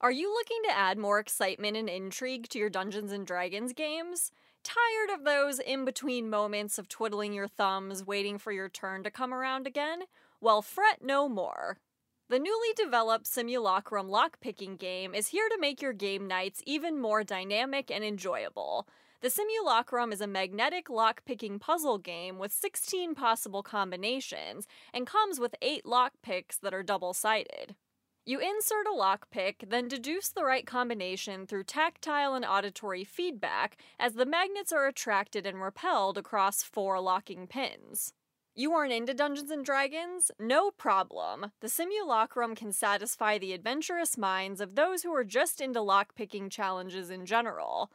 Are you looking to add more excitement and intrigue to your Dungeons and Dragons games? Tired of those in between moments of twiddling your thumbs, waiting for your turn to come around again? Well, fret no more. The newly developed Simulockrum lockpicking game is here to make your game nights even more dynamic and enjoyable. The Simulockrum is a magnetic lockpicking puzzle game with 16 possible combinations and comes with 8 lockpicks that are double sided. You insert a lockpick, then deduce the right combination through tactile and auditory feedback as the magnets are attracted and repelled across four locking pins. You aren't into Dungeons and Dragons? No problem. The Simulockrum can satisfy the adventurous minds of those who are just into lockpicking challenges in general.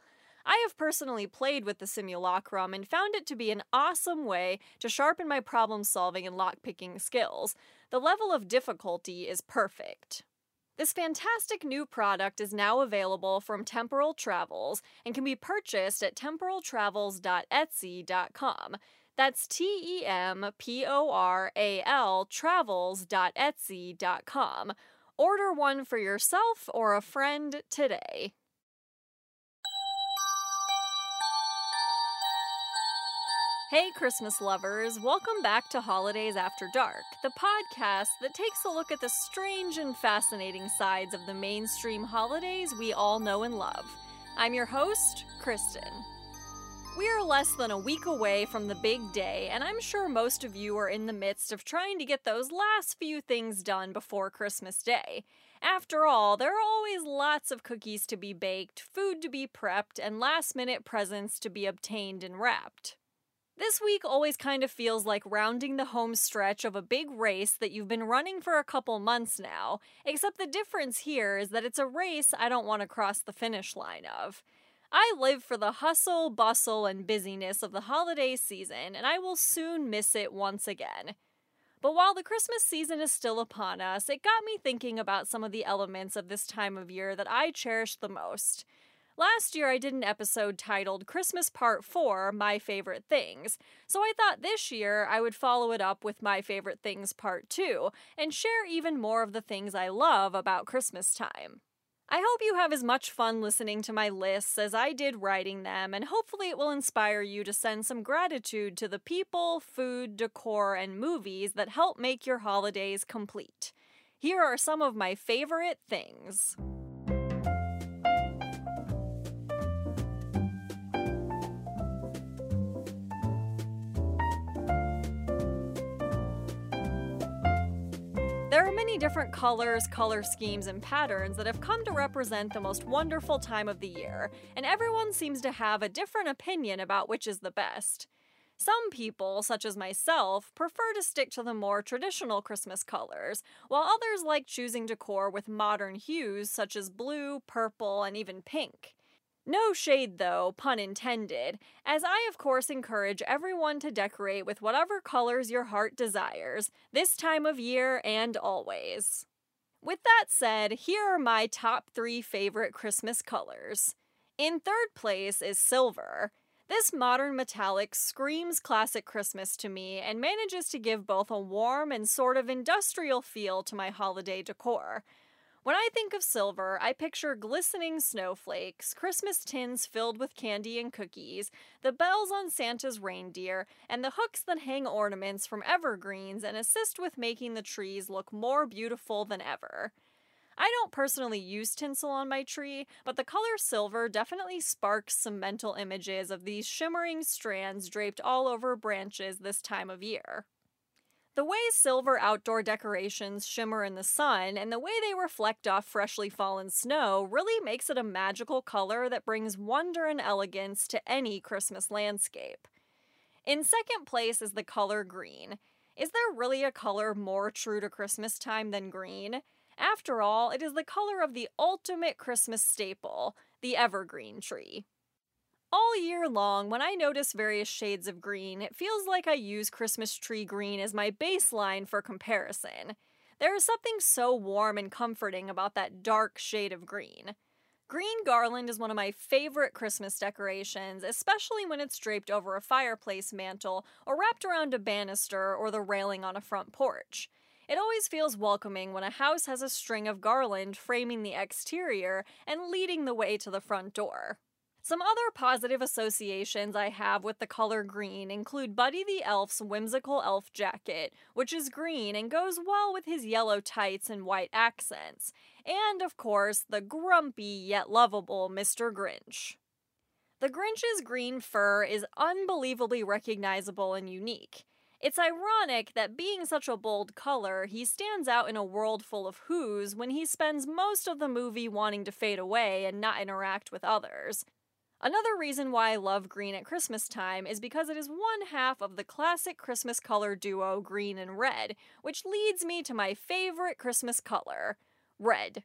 I have personally played with the Simulockrum and found it to be an awesome way to sharpen my problem solving and lockpicking skills. The level of difficulty is perfect. This fantastic new product is now available from Temporal Travels and can be purchased at temporaltravels.etsy.com. That's T E M P O R A L travels.etsy.com. Order one for yourself or a friend today. Hey, Christmas lovers, welcome back to Holidays After Dark, the podcast that takes a look at the strange and fascinating sides of the mainstream holidays we all know and love. I'm your host, Kristin. We are less than a week away from the big day, and I'm sure most of you are in the midst of trying to get those last few things done before Christmas Day. After all, there are always lots of cookies to be baked, food to be prepped, and last minute presents to be obtained and wrapped. This week always kind of feels like rounding the home stretch of a big race that you've been running for a couple months now, except the difference here is that it's a race I don't want to cross the finish line of. I live for the hustle, bustle, and busyness of the holiday season, and I will soon miss it once again. But while the Christmas season is still upon us, it got me thinking about some of the elements of this time of year that I cherish the most. Last year, I did an episode titled Christmas Part 4 My Favorite Things, so I thought this year I would follow it up with My Favorite Things Part 2 and share even more of the things I love about Christmas time. I hope you have as much fun listening to my lists as I did writing them, and hopefully it will inspire you to send some gratitude to the people, food, decor, and movies that help make your holidays complete. Here are some of my favorite things. There are many different colors, color schemes, and patterns that have come to represent the most wonderful time of the year, and everyone seems to have a different opinion about which is the best. Some people, such as myself, prefer to stick to the more traditional Christmas colors, while others like choosing decor with modern hues such as blue, purple, and even pink. No shade, though, pun intended, as I, of course, encourage everyone to decorate with whatever colors your heart desires, this time of year and always. With that said, here are my top three favorite Christmas colors. In third place is silver. This modern metallic screams classic Christmas to me and manages to give both a warm and sort of industrial feel to my holiday decor. When I think of silver, I picture glistening snowflakes, Christmas tins filled with candy and cookies, the bells on Santa's reindeer, and the hooks that hang ornaments from evergreens and assist with making the trees look more beautiful than ever. I don't personally use tinsel on my tree, but the color silver definitely sparks some mental images of these shimmering strands draped all over branches this time of year. The way silver outdoor decorations shimmer in the sun and the way they reflect off freshly fallen snow really makes it a magical color that brings wonder and elegance to any Christmas landscape. In second place is the color green. Is there really a color more true to Christmas time than green? After all, it is the color of the ultimate Christmas staple, the evergreen tree. All year long, when I notice various shades of green, it feels like I use Christmas tree green as my baseline for comparison. There is something so warm and comforting about that dark shade of green. Green garland is one of my favorite Christmas decorations, especially when it's draped over a fireplace mantle or wrapped around a banister or the railing on a front porch. It always feels welcoming when a house has a string of garland framing the exterior and leading the way to the front door. Some other positive associations I have with the color green include Buddy the Elf's whimsical elf jacket, which is green and goes well with his yellow tights and white accents, and of course, the grumpy yet lovable Mr. Grinch. The Grinch's green fur is unbelievably recognizable and unique. It's ironic that being such a bold color, he stands out in a world full of who's when he spends most of the movie wanting to fade away and not interact with others. Another reason why I love green at Christmas time is because it is one half of the classic Christmas color duo green and red, which leads me to my favorite Christmas color red.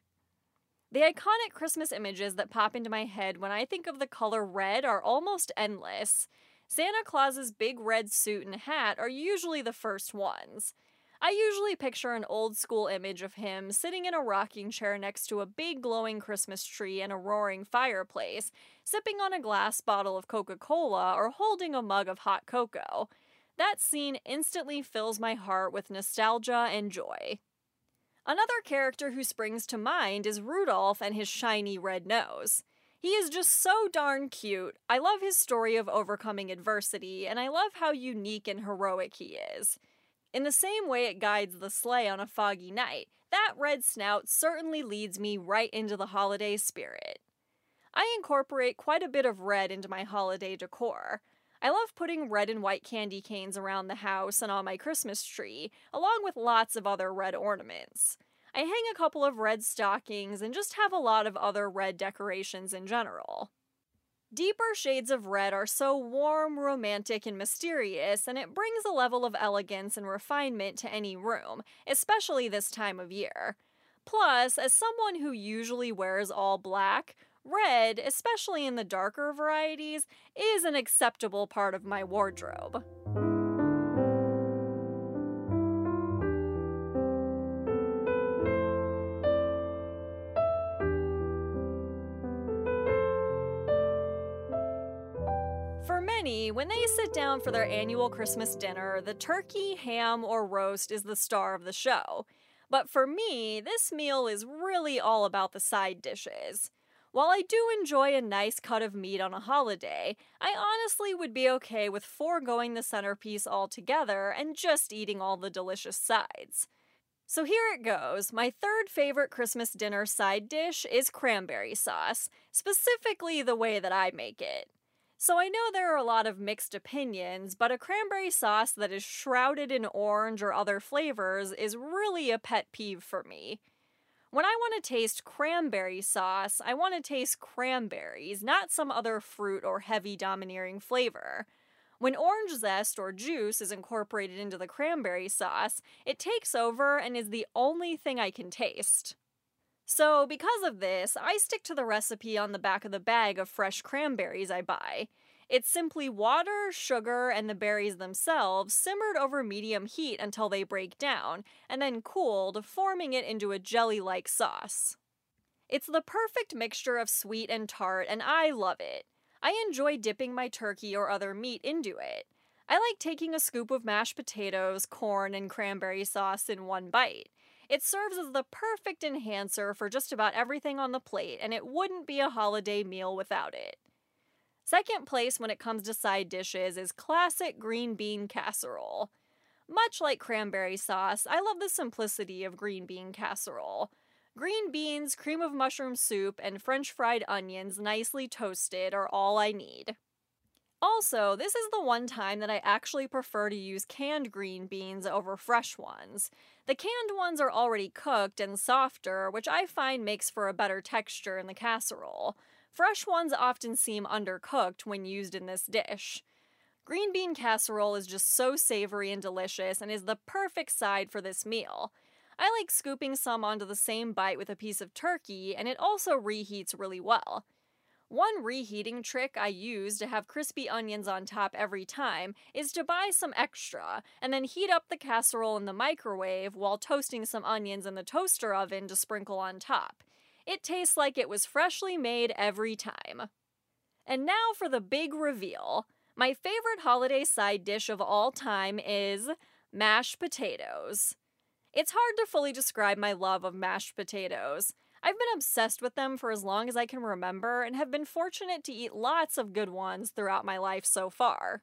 The iconic Christmas images that pop into my head when I think of the color red are almost endless. Santa Claus's big red suit and hat are usually the first ones. I usually picture an old school image of him sitting in a rocking chair next to a big glowing Christmas tree and a roaring fireplace, sipping on a glass bottle of Coca Cola or holding a mug of hot cocoa. That scene instantly fills my heart with nostalgia and joy. Another character who springs to mind is Rudolph and his shiny red nose. He is just so darn cute. I love his story of overcoming adversity, and I love how unique and heroic he is. In the same way it guides the sleigh on a foggy night, that red snout certainly leads me right into the holiday spirit. I incorporate quite a bit of red into my holiday decor. I love putting red and white candy canes around the house and on my Christmas tree, along with lots of other red ornaments. I hang a couple of red stockings and just have a lot of other red decorations in general. Deeper shades of red are so warm, romantic, and mysterious, and it brings a level of elegance and refinement to any room, especially this time of year. Plus, as someone who usually wears all black, red, especially in the darker varieties, is an acceptable part of my wardrobe. Many, when they sit down for their annual Christmas dinner, the turkey, ham, or roast is the star of the show. But for me, this meal is really all about the side dishes. While I do enjoy a nice cut of meat on a holiday, I honestly would be okay with foregoing the centerpiece altogether and just eating all the delicious sides. So here it goes. My third favorite Christmas dinner side dish is cranberry sauce, specifically the way that I make it. So I know there are a lot of mixed opinions, but a cranberry sauce that is shrouded in orange or other flavors is really a pet peeve for me. When I want to taste cranberry sauce, I want to taste cranberries, not some other fruit or heavy domineering flavor. When orange zest or juice is incorporated into the cranberry sauce, it takes over and is the only thing I can taste. So, because of this, I stick to the recipe on the back of the bag of fresh cranberries I buy. It's simply water, sugar, and the berries themselves simmered over medium heat until they break down, and then cooled, forming it into a jelly like sauce. It's the perfect mixture of sweet and tart, and I love it. I enjoy dipping my turkey or other meat into it. I like taking a scoop of mashed potatoes, corn, and cranberry sauce in one bite. It serves as the perfect enhancer for just about everything on the plate, and it wouldn't be a holiday meal without it. Second place when it comes to side dishes is classic green bean casserole. Much like cranberry sauce, I love the simplicity of green bean casserole. Green beans, cream of mushroom soup, and french fried onions nicely toasted are all I need. Also, this is the one time that I actually prefer to use canned green beans over fresh ones. The canned ones are already cooked and softer, which I find makes for a better texture in the casserole. Fresh ones often seem undercooked when used in this dish. Green bean casserole is just so savory and delicious and is the perfect side for this meal. I like scooping some onto the same bite with a piece of turkey, and it also reheats really well. One reheating trick I use to have crispy onions on top every time is to buy some extra and then heat up the casserole in the microwave while toasting some onions in the toaster oven to sprinkle on top. It tastes like it was freshly made every time. And now for the big reveal. My favorite holiday side dish of all time is mashed potatoes. It's hard to fully describe my love of mashed potatoes. I've been obsessed with them for as long as I can remember and have been fortunate to eat lots of good ones throughout my life so far.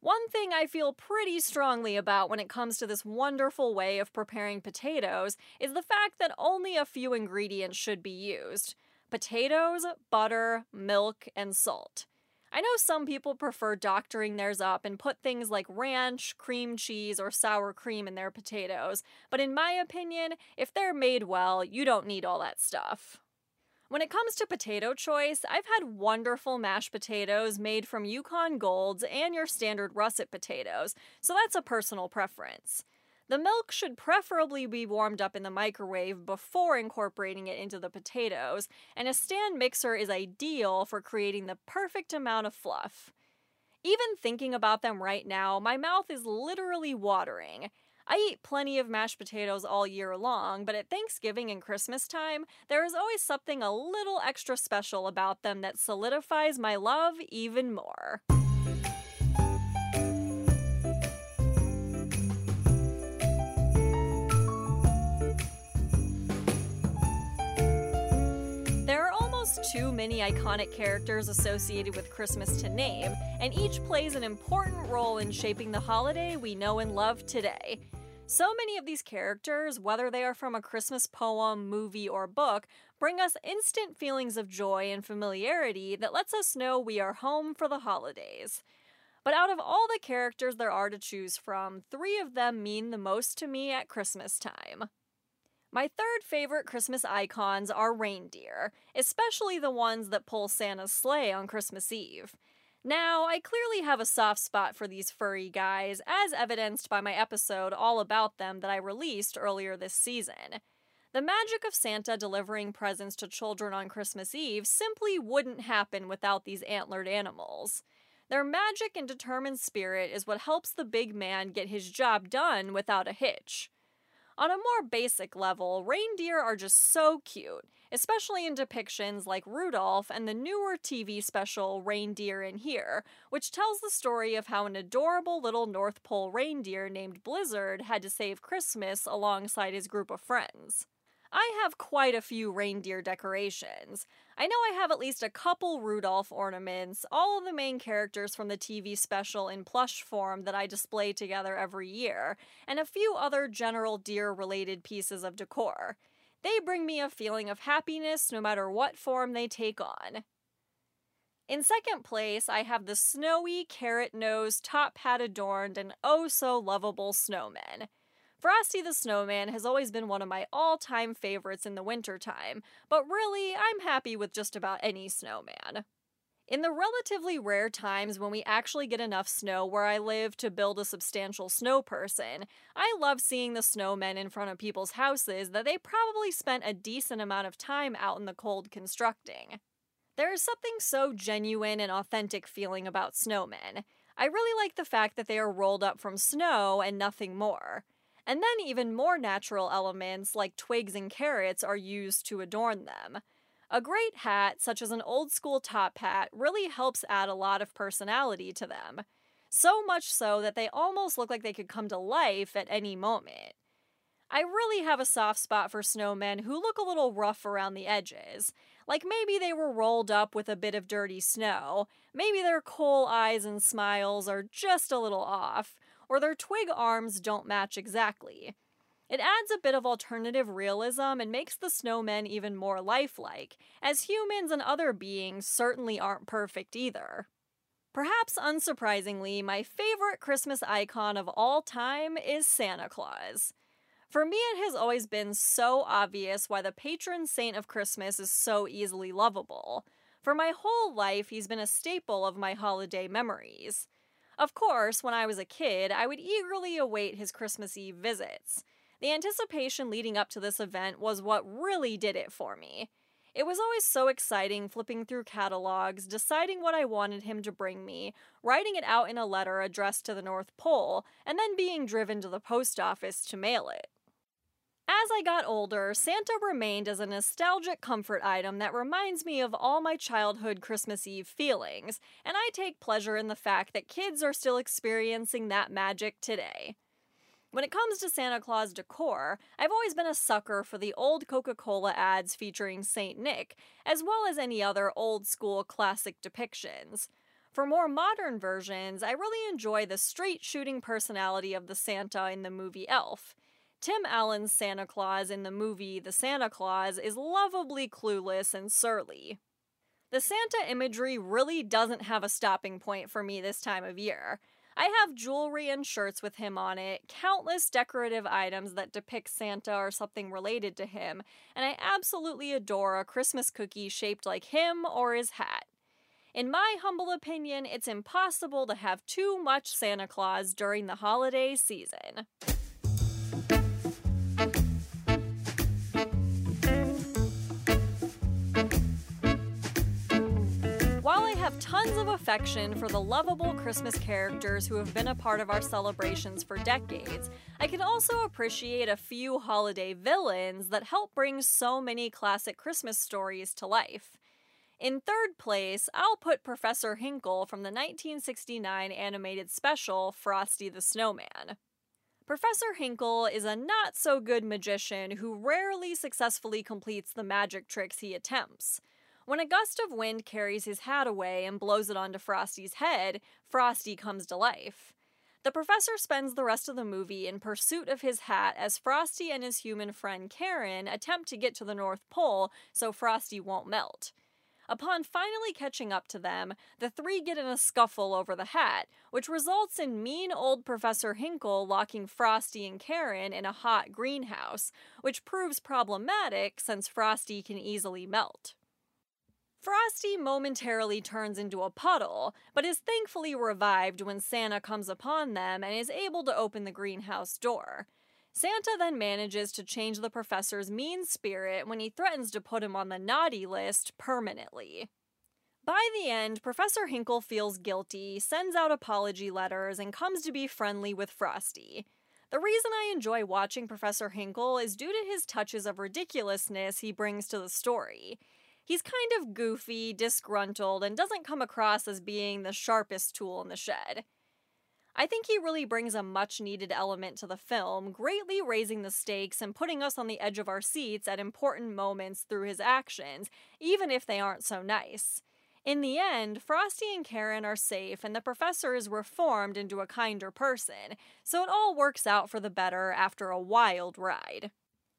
One thing I feel pretty strongly about when it comes to this wonderful way of preparing potatoes is the fact that only a few ingredients should be used potatoes, butter, milk, and salt. I know some people prefer doctoring theirs up and put things like ranch, cream cheese, or sour cream in their potatoes, but in my opinion, if they're made well, you don't need all that stuff. When it comes to potato choice, I've had wonderful mashed potatoes made from Yukon Golds and your standard russet potatoes, so that's a personal preference. The milk should preferably be warmed up in the microwave before incorporating it into the potatoes, and a stand mixer is ideal for creating the perfect amount of fluff. Even thinking about them right now, my mouth is literally watering. I eat plenty of mashed potatoes all year long, but at Thanksgiving and Christmas time, there is always something a little extra special about them that solidifies my love even more. Too many iconic characters associated with Christmas to name, and each plays an important role in shaping the holiday we know and love today. So many of these characters, whether they are from a Christmas poem, movie, or book, bring us instant feelings of joy and familiarity that lets us know we are home for the holidays. But out of all the characters there are to choose from, three of them mean the most to me at Christmas time. My third favorite Christmas icons are reindeer, especially the ones that pull Santa's sleigh on Christmas Eve. Now, I clearly have a soft spot for these furry guys, as evidenced by my episode all about them that I released earlier this season. The magic of Santa delivering presents to children on Christmas Eve simply wouldn't happen without these antlered animals. Their magic and determined spirit is what helps the big man get his job done without a hitch. On a more basic level, reindeer are just so cute, especially in depictions like Rudolph and the newer TV special Reindeer in Here, which tells the story of how an adorable little North Pole reindeer named Blizzard had to save Christmas alongside his group of friends. I have quite a few reindeer decorations. I know I have at least a couple Rudolph ornaments, all of the main characters from the TV special in plush form that I display together every year, and a few other general deer related pieces of decor. They bring me a feeling of happiness no matter what form they take on. In second place, I have the snowy, carrot nosed, top hat adorned, and oh so lovable snowman. Frosty the Snowman has always been one of my all time favorites in the wintertime, but really, I'm happy with just about any snowman. In the relatively rare times when we actually get enough snow where I live to build a substantial snow person, I love seeing the snowmen in front of people's houses that they probably spent a decent amount of time out in the cold constructing. There is something so genuine and authentic feeling about snowmen. I really like the fact that they are rolled up from snow and nothing more. And then even more natural elements like twigs and carrots are used to adorn them. A great hat, such as an old school top hat, really helps add a lot of personality to them. So much so that they almost look like they could come to life at any moment. I really have a soft spot for snowmen who look a little rough around the edges. Like maybe they were rolled up with a bit of dirty snow, maybe their coal eyes and smiles are just a little off, or their twig arms don't match exactly. It adds a bit of alternative realism and makes the snowmen even more lifelike, as humans and other beings certainly aren't perfect either. Perhaps unsurprisingly, my favorite Christmas icon of all time is Santa Claus. For me, it has always been so obvious why the patron saint of Christmas is so easily lovable. For my whole life, he's been a staple of my holiday memories. Of course, when I was a kid, I would eagerly await his Christmas Eve visits. The anticipation leading up to this event was what really did it for me. It was always so exciting flipping through catalogs, deciding what I wanted him to bring me, writing it out in a letter addressed to the North Pole, and then being driven to the post office to mail it. As I got older, Santa remained as a nostalgic comfort item that reminds me of all my childhood Christmas Eve feelings, and I take pleasure in the fact that kids are still experiencing that magic today. When it comes to Santa Claus decor, I've always been a sucker for the old Coca Cola ads featuring St. Nick, as well as any other old school classic depictions. For more modern versions, I really enjoy the straight shooting personality of the Santa in the movie Elf. Tim Allen's Santa Claus in the movie The Santa Claus is lovably clueless and surly. The Santa imagery really doesn't have a stopping point for me this time of year. I have jewelry and shirts with him on it, countless decorative items that depict Santa or something related to him, and I absolutely adore a Christmas cookie shaped like him or his hat. In my humble opinion, it's impossible to have too much Santa Claus during the holiday season. Tons of affection for the lovable Christmas characters who have been a part of our celebrations for decades, I can also appreciate a few holiday villains that help bring so many classic Christmas stories to life. In third place, I'll put Professor Hinkle from the 1969 animated special Frosty the Snowman. Professor Hinkle is a not so good magician who rarely successfully completes the magic tricks he attempts. When a gust of wind carries his hat away and blows it onto Frosty's head, Frosty comes to life. The professor spends the rest of the movie in pursuit of his hat as Frosty and his human friend Karen attempt to get to the North Pole so Frosty won't melt. Upon finally catching up to them, the three get in a scuffle over the hat, which results in mean old Professor Hinkle locking Frosty and Karen in a hot greenhouse, which proves problematic since Frosty can easily melt. Frosty momentarily turns into a puddle, but is thankfully revived when Santa comes upon them and is able to open the greenhouse door. Santa then manages to change the professor's mean spirit when he threatens to put him on the naughty list permanently. By the end, Professor Hinkle feels guilty, sends out apology letters, and comes to be friendly with Frosty. The reason I enjoy watching Professor Hinkle is due to his touches of ridiculousness he brings to the story. He's kind of goofy, disgruntled, and doesn't come across as being the sharpest tool in the shed. I think he really brings a much needed element to the film, greatly raising the stakes and putting us on the edge of our seats at important moments through his actions, even if they aren't so nice. In the end, Frosty and Karen are safe, and the professor is reformed into a kinder person, so it all works out for the better after a wild ride.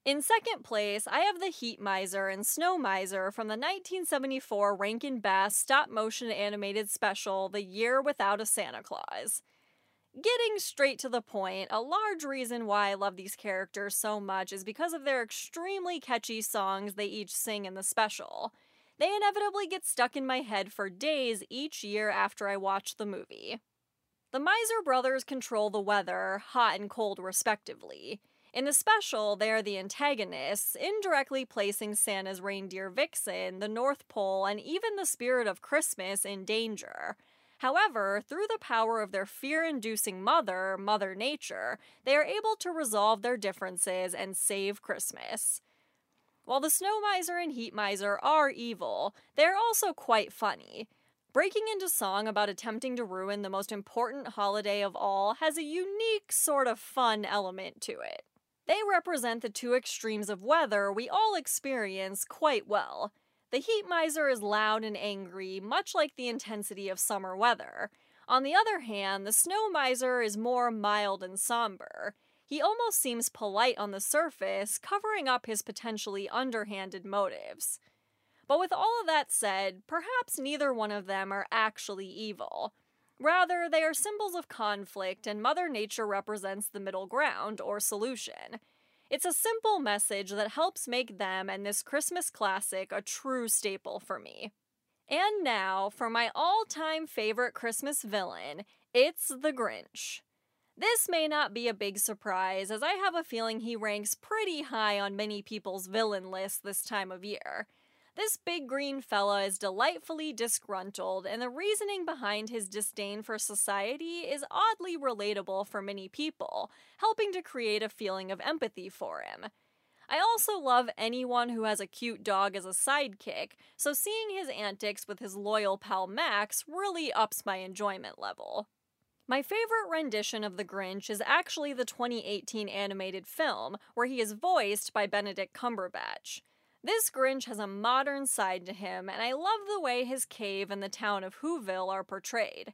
In second place, I have The Heat Miser and Snow Miser from the 1974 Rankin Bass stop motion animated special The Year Without a Santa Claus. Getting straight to the point, a large reason why I love these characters so much is because of their extremely catchy songs they each sing in the special. They inevitably get stuck in my head for days each year after I watch the movie. The Miser brothers control the weather, hot and cold respectively. In the special, they are the antagonists, indirectly placing Santa's reindeer Vixen, the North Pole, and even the spirit of Christmas in danger. However, through the power of their fear inducing mother, Mother Nature, they are able to resolve their differences and save Christmas. While the Snow Miser and Heat Miser are evil, they are also quite funny. Breaking into song about attempting to ruin the most important holiday of all has a unique sort of fun element to it. They represent the two extremes of weather we all experience quite well. The heat miser is loud and angry, much like the intensity of summer weather. On the other hand, the snow miser is more mild and somber. He almost seems polite on the surface, covering up his potentially underhanded motives. But with all of that said, perhaps neither one of them are actually evil. Rather, they are symbols of conflict, and Mother Nature represents the middle ground, or solution. It's a simple message that helps make them and this Christmas classic a true staple for me. And now, for my all time favorite Christmas villain, it's the Grinch. This may not be a big surprise, as I have a feeling he ranks pretty high on many people's villain lists this time of year. This big green fella is delightfully disgruntled, and the reasoning behind his disdain for society is oddly relatable for many people, helping to create a feeling of empathy for him. I also love anyone who has a cute dog as a sidekick, so seeing his antics with his loyal pal Max really ups my enjoyment level. My favorite rendition of the Grinch is actually the 2018 animated film, where he is voiced by Benedict Cumberbatch. This Grinch has a modern side to him, and I love the way his cave and the town of Whoville are portrayed.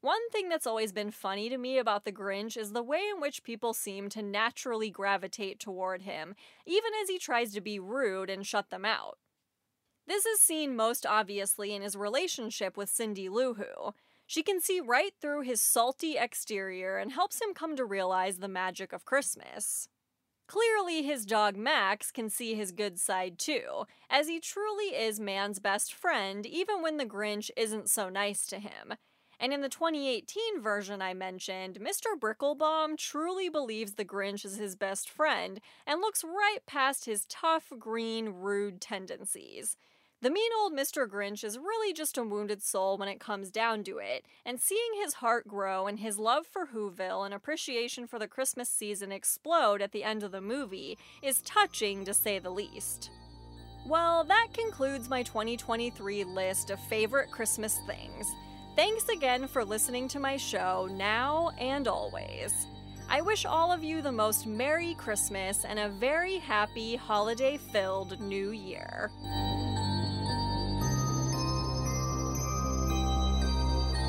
One thing that's always been funny to me about the Grinch is the way in which people seem to naturally gravitate toward him, even as he tries to be rude and shut them out. This is seen most obviously in his relationship with Cindy Lou Who. She can see right through his salty exterior and helps him come to realize the magic of Christmas. Clearly, his dog Max can see his good side too, as he truly is man's best friend, even when the Grinch isn't so nice to him. And in the 2018 version I mentioned, Mr. Bricklebaum truly believes the Grinch is his best friend and looks right past his tough, green, rude tendencies. The mean old Mr. Grinch is really just a wounded soul when it comes down to it, and seeing his heart grow and his love for Whoville and appreciation for the Christmas season explode at the end of the movie is touching to say the least. Well, that concludes my 2023 list of favorite Christmas things. Thanks again for listening to my show now and always. I wish all of you the most Merry Christmas and a very happy holiday filled New Year.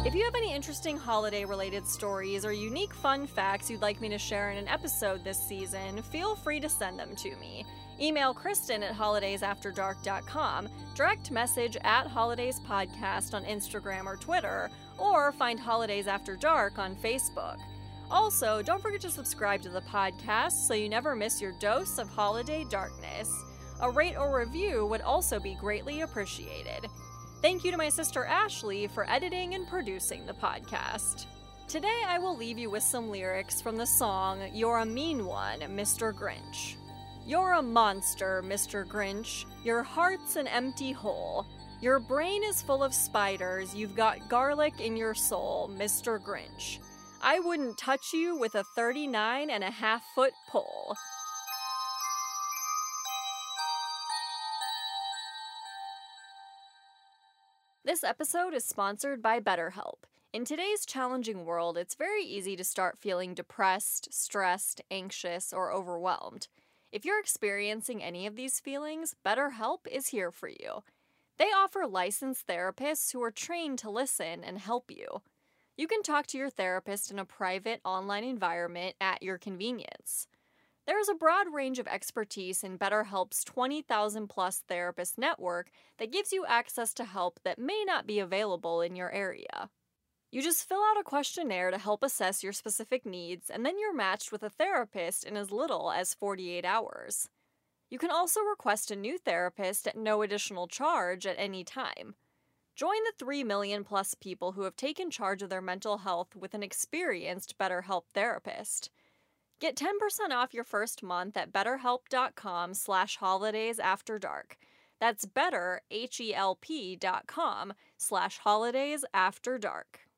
If you have any interesting holiday related stories or unique fun facts you'd like me to share in an episode this season, feel free to send them to me. Email Kristin at holidaysafterdark.com, direct message at Holidays Podcast on Instagram or Twitter, or find Holidays After Dark on Facebook. Also, don't forget to subscribe to the podcast so you never miss your dose of holiday darkness. A rate or review would also be greatly appreciated. Thank you to my sister Ashley for editing and producing the podcast. Today, I will leave you with some lyrics from the song You're a Mean One, Mr. Grinch. You're a monster, Mr. Grinch. Your heart's an empty hole. Your brain is full of spiders. You've got garlic in your soul, Mr. Grinch. I wouldn't touch you with a 39 and a half foot pole. This episode is sponsored by BetterHelp. In today's challenging world, it's very easy to start feeling depressed, stressed, anxious, or overwhelmed. If you're experiencing any of these feelings, BetterHelp is here for you. They offer licensed therapists who are trained to listen and help you. You can talk to your therapist in a private online environment at your convenience. There is a broad range of expertise in BetterHelp's 20,000 plus therapist network that gives you access to help that may not be available in your area. You just fill out a questionnaire to help assess your specific needs, and then you're matched with a therapist in as little as 48 hours. You can also request a new therapist at no additional charge at any time. Join the 3 million plus people who have taken charge of their mental health with an experienced BetterHelp therapist. Get 10% off your first month at betterhelp.com slash holidays after dark. That's better, H-E-L-P dot com slash holidays after dark.